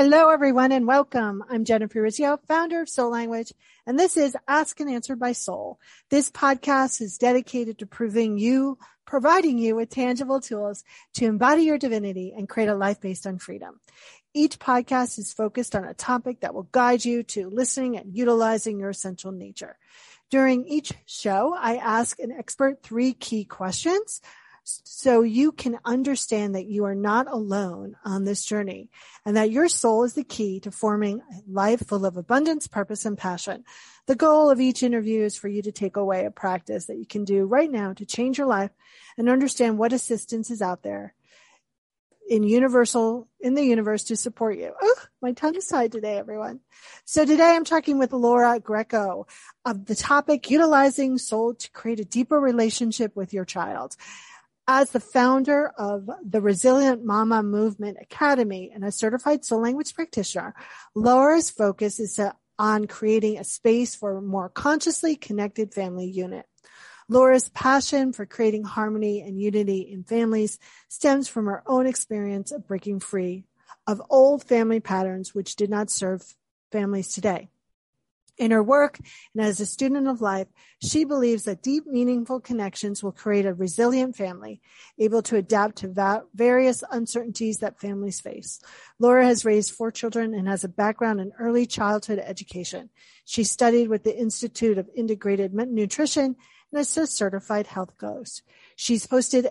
Hello, everyone, and welcome. I'm Jennifer Urezzio, founder of Soul Language, and this is Ask and Answer by Soul. This podcast is dedicated to proving you, providing you with tangible tools to embody your divinity and create a life based on freedom. Each podcast is focused on a topic that will guide you to listening and utilizing your essential nature. During each show, I ask an expert three key questions so you can understand that you are not alone on this journey and that your soul is the key to forming a life full of abundance, purpose, and passion. The goal of each interview is for you to take away a practice that you can do right now to change your life and understand what assistance is out there in universal in the universe to support you. Oh, my tongue is tied today, everyone. So today I'm talking with Laura Greco of the topic utilizing soul to create a deeper relationship with your child. As the founder of the Resilient Mama Movement Academy and a certified soul language practitioner, Laura's focus is to, on creating a space for a more consciously connected family unit. Laura's passion for creating harmony and unity in families stems from her own experience of breaking free of old family patterns which did not serve families today. In her work and as a student of life, she believes that deep, meaningful connections will create a resilient family, able to adapt to va- various uncertainties that families face. Laura has raised four children and has a background in early childhood education. She studied with the Institute of Integrated Nutrition and is a certified health coach. She's posted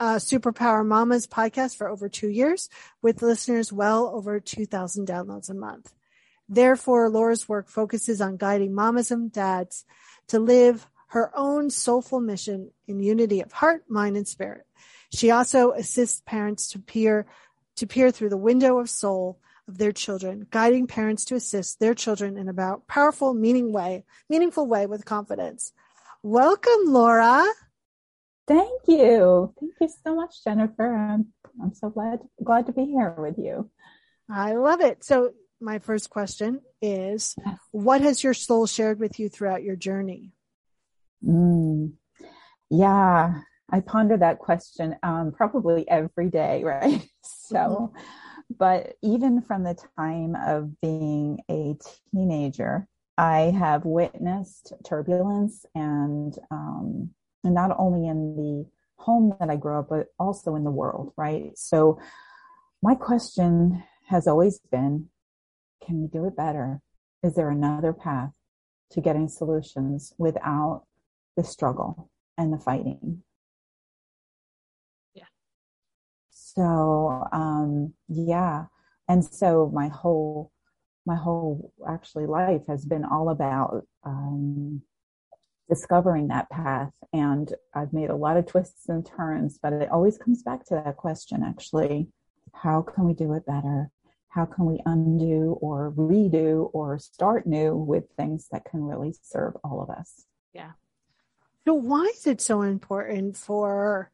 uh, Superpower Mamas podcast for over two years with listeners well over 2,000 downloads a month. Therefore, Laura's work focuses on guiding mamas and dads to live her own soulful mission in unity of heart, mind, and spirit. She also assists parents to peer to peer through the window of soul of their children, guiding parents to assist their children in a powerful, meaning way, meaningful way with confidence. Welcome, Laura. Thank you. Thank you so much, Jennifer. I'm, I'm so glad glad to be here with you. I love it. So my first question is what has your soul shared with you throughout your journey? Mm, yeah, I ponder that question um, probably every day, right? so, mm-hmm. but even from the time of being a teenager, I have witnessed turbulence and, um, and not only in the home that I grew up, but also in the world, right? So, my question has always been can we do it better? Is there another path to getting solutions without the struggle and the fighting? Yeah. So, um, yeah. And so my whole, my whole actually life has been all about, um, discovering that path. And I've made a lot of twists and turns, but it always comes back to that question, actually. How can we do it better? How can we undo or redo or start new with things that can really serve all of us? Yeah. So, why is it so important for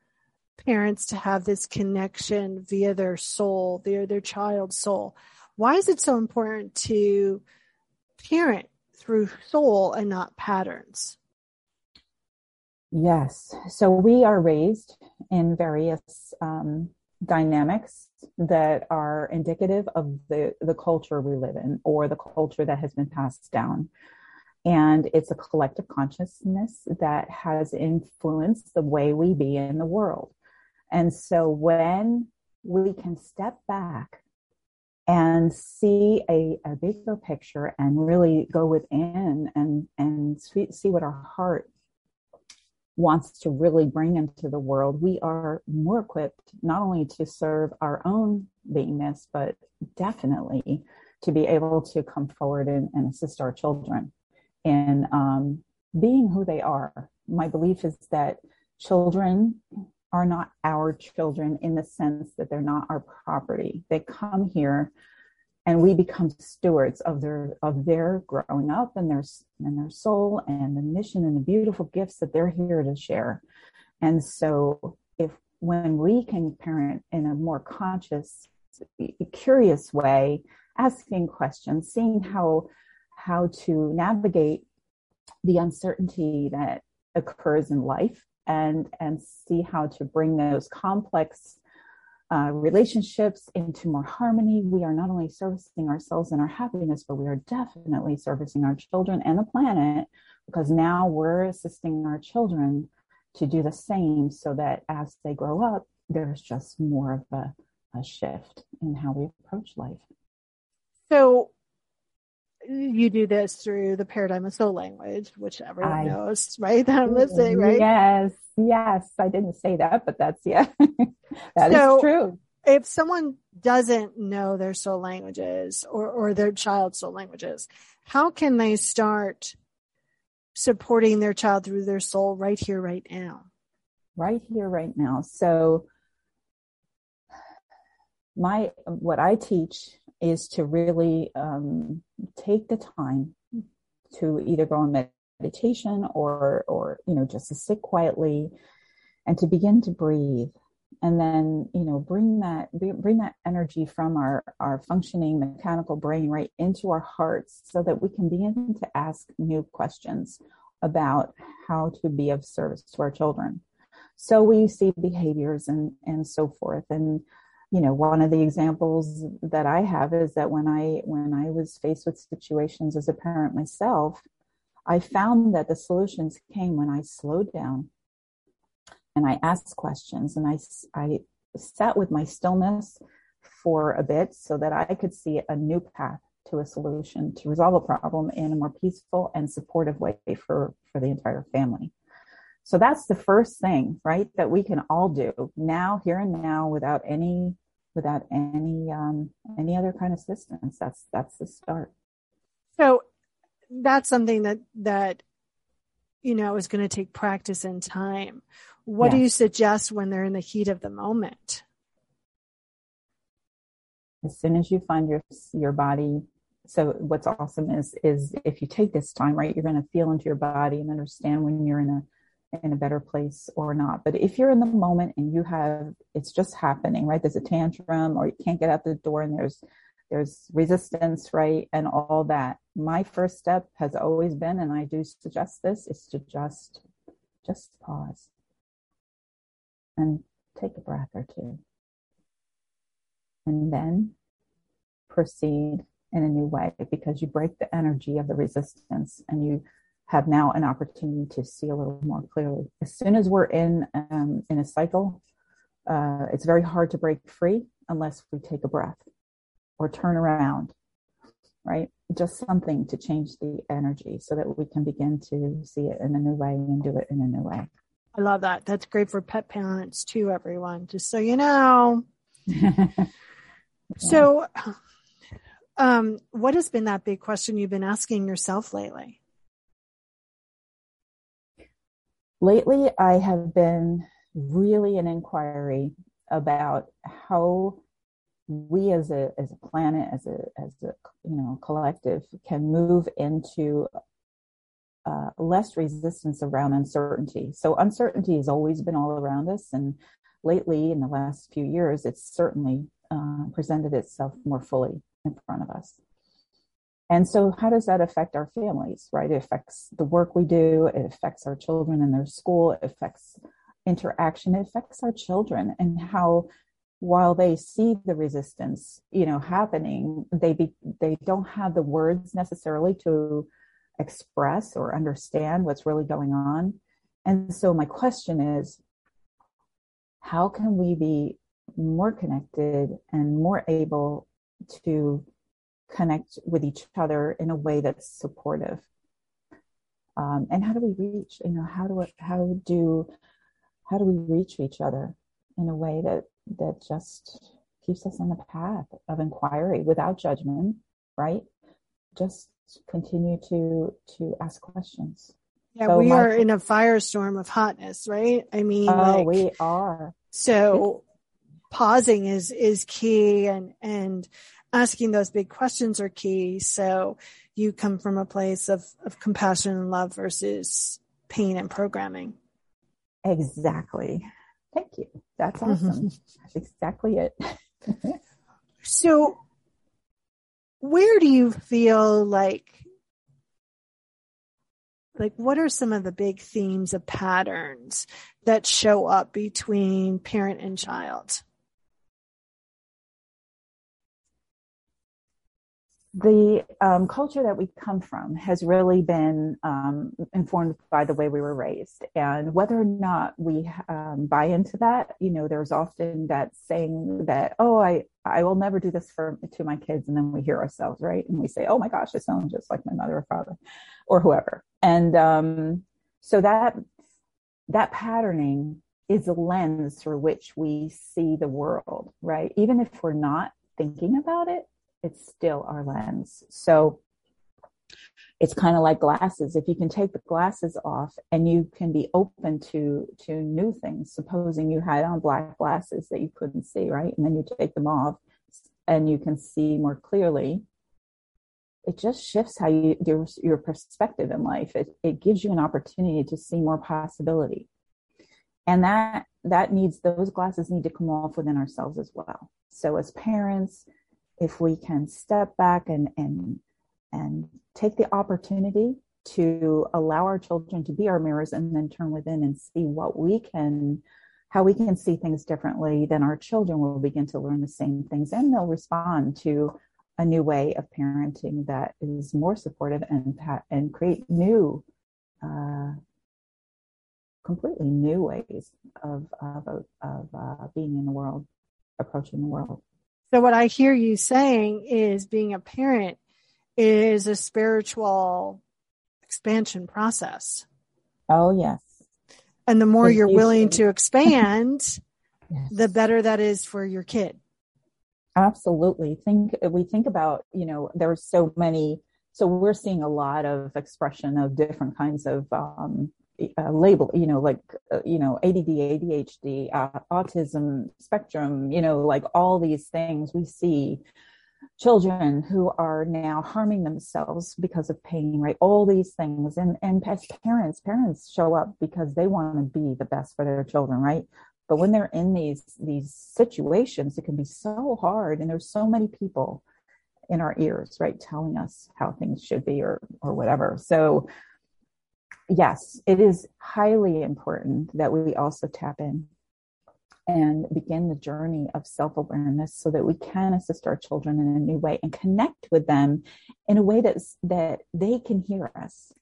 parents to have this connection via their soul, their, their child's soul? Why is it so important to parent through soul and not patterns? Yes. So, we are raised in various um, dynamics that are indicative of the, the culture we live in or the culture that has been passed down. And it's a collective consciousness that has influenced the way we be in the world. And so when we can step back and see a, a bigger picture and really go within and, and see, see what our heart wants to really bring into the world, we are more equipped not only to serve our own beingness, but definitely to be able to come forward and, and assist our children in um, being who they are. My belief is that children are not our children in the sense that they're not our property. They come here and we become stewards of their of their growing up and their and their soul and the mission and the beautiful gifts that they're here to share. And so if when we can parent in a more conscious curious way asking questions seeing how how to navigate the uncertainty that occurs in life and and see how to bring those complex uh, relationships into more harmony. We are not only servicing ourselves and our happiness, but we are definitely servicing our children and the planet because now we're assisting our children to do the same so that as they grow up, there's just more of a, a shift in how we approach life. So, you do this through the paradigm of soul language, which everyone I, knows, right? That I'm listening, right? Yes, yes. I didn't say that, but that's yeah, that so, is true. If someone doesn't know their soul languages or or their child's soul languages, how can they start supporting their child through their soul right here, right now? Right here, right now. So my what I teach is to really um, take the time to either go on meditation or or you know just to sit quietly and to begin to breathe. And then you know bring that bring that energy from our our functioning mechanical brain right into our hearts so that we can begin to ask new questions about how to be of service to our children. So we see behaviors and and so forth. And you know one of the examples that i have is that when i when i was faced with situations as a parent myself i found that the solutions came when i slowed down and i asked questions and i i sat with my stillness for a bit so that i could see a new path to a solution to resolve a problem in a more peaceful and supportive way for for the entire family so that's the first thing right that we can all do now here and now without any without any um, any other kind of assistance. That's that's the start. That's something that that you know is going to take practice and time. What yes. do you suggest when they're in the heat of the moment? As soon as you find your your body so what's awesome is is if you take this time right you're going to feel into your body and understand when you're in a in a better place or not. But if you're in the moment and you have, it's just happening, right? There's a tantrum or you can't get out the door and there's, there's resistance, right? And all that. My first step has always been, and I do suggest this, is to just, just pause and take a breath or two. And then proceed in a new way because you break the energy of the resistance and you have now an opportunity to see a little more clearly. As soon as we're in um, in a cycle, uh, it's very hard to break free unless we take a breath or turn around, right? Just something to change the energy so that we can begin to see it in a new way and do it in a new way. I love that. That's great for pet parents too, everyone, just so you know. yeah. So, um, what has been that big question you've been asking yourself lately? lately I have been really an inquiry about how we as a as a planet as a as a you know collective can move into uh, less resistance around uncertainty. So uncertainty has always been all around us, and lately in the last few years, it's certainly uh, presented itself more fully in front of us. And so, how does that affect our families, right? It affects the work we do, it affects our children and their school, it affects interaction, it affects our children, and how while they see the resistance, you know, happening, they be, they don't have the words necessarily to express or understand what's really going on. And so, my question is, how can we be more connected and more able to connect with each other in a way that's supportive. Um, and how do we reach? You know, how do how do how do we reach each other in a way that that just keeps us on the path of inquiry without judgment, right? Just continue to to ask questions. Yeah, so we my, are in a firestorm of hotness, right? I mean, oh, like, we are. So pausing is is key, and and asking those big questions are key. So you come from a place of, of compassion and love versus pain and programming. Exactly. Thank you. That's awesome. Mm-hmm. That's exactly it. so where do you feel like like what are some of the big themes of patterns that show up between parent and child the um, culture that we come from has really been um, informed by the way we were raised. And whether or not we um, buy into that you know there's often that saying that oh i i will never do this for to my kids and then we hear ourselves right? And we say oh my gosh i sound just like my mother or father or whoever. And um, so that that patterning is a lens through which we see the world right? Even if we're not thinking about it it's still our lens. So it's kind of like glasses. If you can take the glasses off and you can be open to to new things, supposing you had on black glasses that you couldn't see, right? And then you take them off and you can see more clearly. It just shifts how you your your perspective in life. It it gives you an opportunity to see more possibility. And that that needs those glasses need to come off within ourselves as well. So as parents, if we can step back and and and take the opportunity to allow our children to be our mirrors and then turn within and see what we can how we can see things differently then our children will begin to learn the same things and they'll respond to a new way of parenting that is more supportive and and create new uh, completely new ways of of, of uh, being in the world approaching the world so what I hear you saying is being a parent is a spiritual expansion process. Oh, yes. And the more you're willing to expand, yes. the better that is for your kid. Absolutely. Think we think about, you know, there's so many so we're seeing a lot of expression of different kinds of um, uh, label, you know, like, uh, you know, ADD, ADHD, uh, autism spectrum, you know, like all these things we see children who are now harming themselves because of pain, right? All these things. And, and as parents, parents show up because they want to be the best for their children, right? But when they're in these, these situations, it can be so hard. And there's so many people in our ears, right? Telling us how things should be or, or whatever. So, yes, it is highly important that we also tap in and begin the journey of self awareness so that we can assist our children in a new way and connect with them in a way that's, that they can hear us.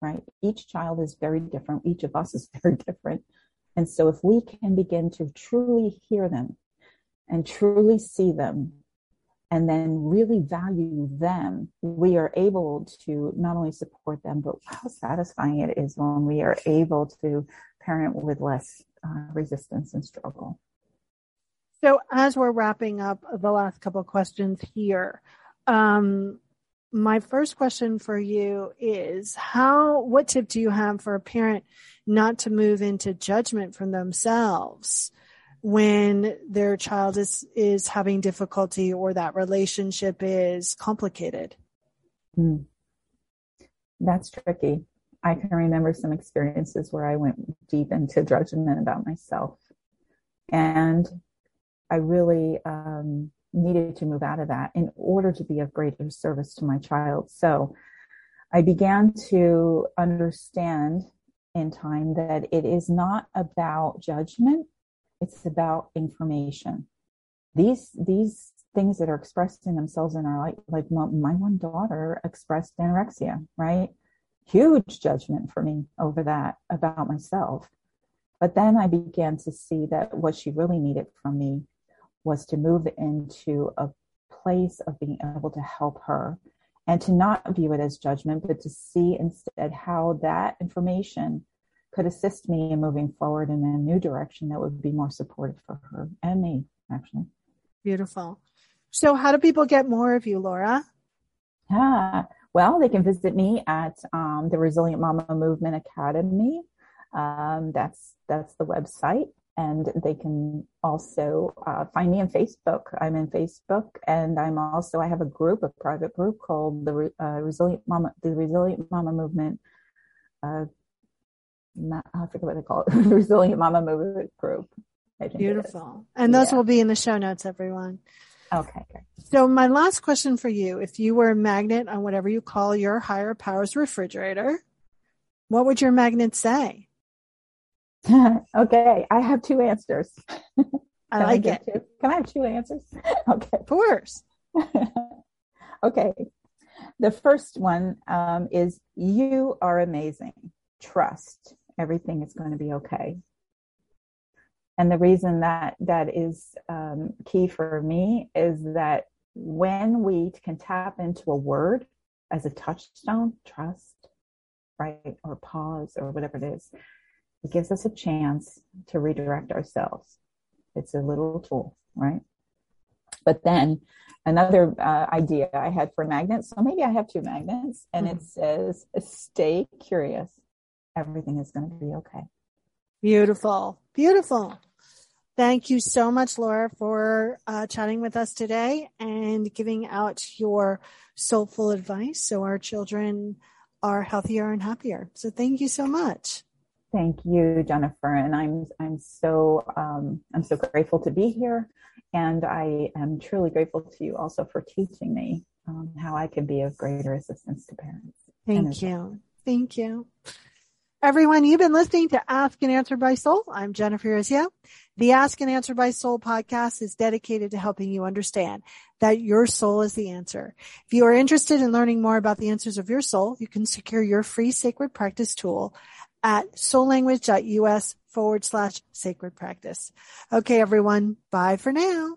Right? Each child is very different. Each of us is very different. And so if we can begin to truly hear them and truly see them and then really value them, we are able to not only support them, but how satisfying it is when we are able to parent with less uh, resistance and struggle. So, as we're wrapping up the last couple of questions here, um, my first question for you is how what tip do you have for a parent not to move into judgment from themselves when their child is is having difficulty or that relationship is complicated. Mm. that's tricky. I can remember some experiences where i went deep into judgment about myself. And i really um, needed to move out of that in order to be of greater service to my child. So i began to understand in time that it is not about judgment it's about information. These these things that are expressing themselves in our life, like my, my one daughter expressed anorexia, right? Huge judgment for me over that about myself. But then I began to see that what she really needed from me was to move into a place of being able to help her and to not view it as judgment, but to see instead how that information could assist me in moving forward in a new direction that would be more supportive for her and me, actually. Beautiful. So, how do people get more of you, Laura? Yeah. well, they can visit me at um, the Resilient Mama Movement Academy. Um, that's that's the website, and they can also uh, find me on Facebook. I'm in Facebook, and I'm also I have a group, a private group called the uh, Resilient Mama, the Resilient Mama Movement. Uh, I forget what they call it, Resilient Mama Movement Group. Beautiful, and those yeah. will be in the show notes, everyone. Okay. So my last question for you: If you were a magnet on whatever you call your higher powers refrigerator, what would your magnet say? okay, I have two answers. I like I it. Two? Can I have two answers? okay. Of course. okay. The first one um, is you are amazing. Trust everything is going to be okay. And the reason that that is um, key for me is that when we can tap into a word as a touchstone, trust, right, or pause, or whatever it is, it gives us a chance to redirect ourselves. It's a little tool, right? But then another uh, idea I had for magnets, so maybe I have two magnets, and mm-hmm. it says, stay curious. Everything is going to be okay. Beautiful. Beautiful. Thank you so much, Laura, for uh, chatting with us today and giving out your soulful advice so our children are healthier and happier. So thank you so much. Thank you, Jennifer, and I'm I'm so um, I'm so grateful to be here, and I am truly grateful to you also for teaching me um, how I can be of greater assistance to parents. Thank you, thank you, everyone. You've been listening to Ask and Answer by Soul. I'm Jennifer Urezzio. The Ask and Answer by Soul podcast is dedicated to helping you understand that your soul is the answer. If you are interested in learning more about the answers of your soul, you can secure your free sacred practice tool at soullanguage.us forward slash sacred practice. Okay, everyone. Bye for now.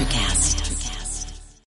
Interview. Electrocast.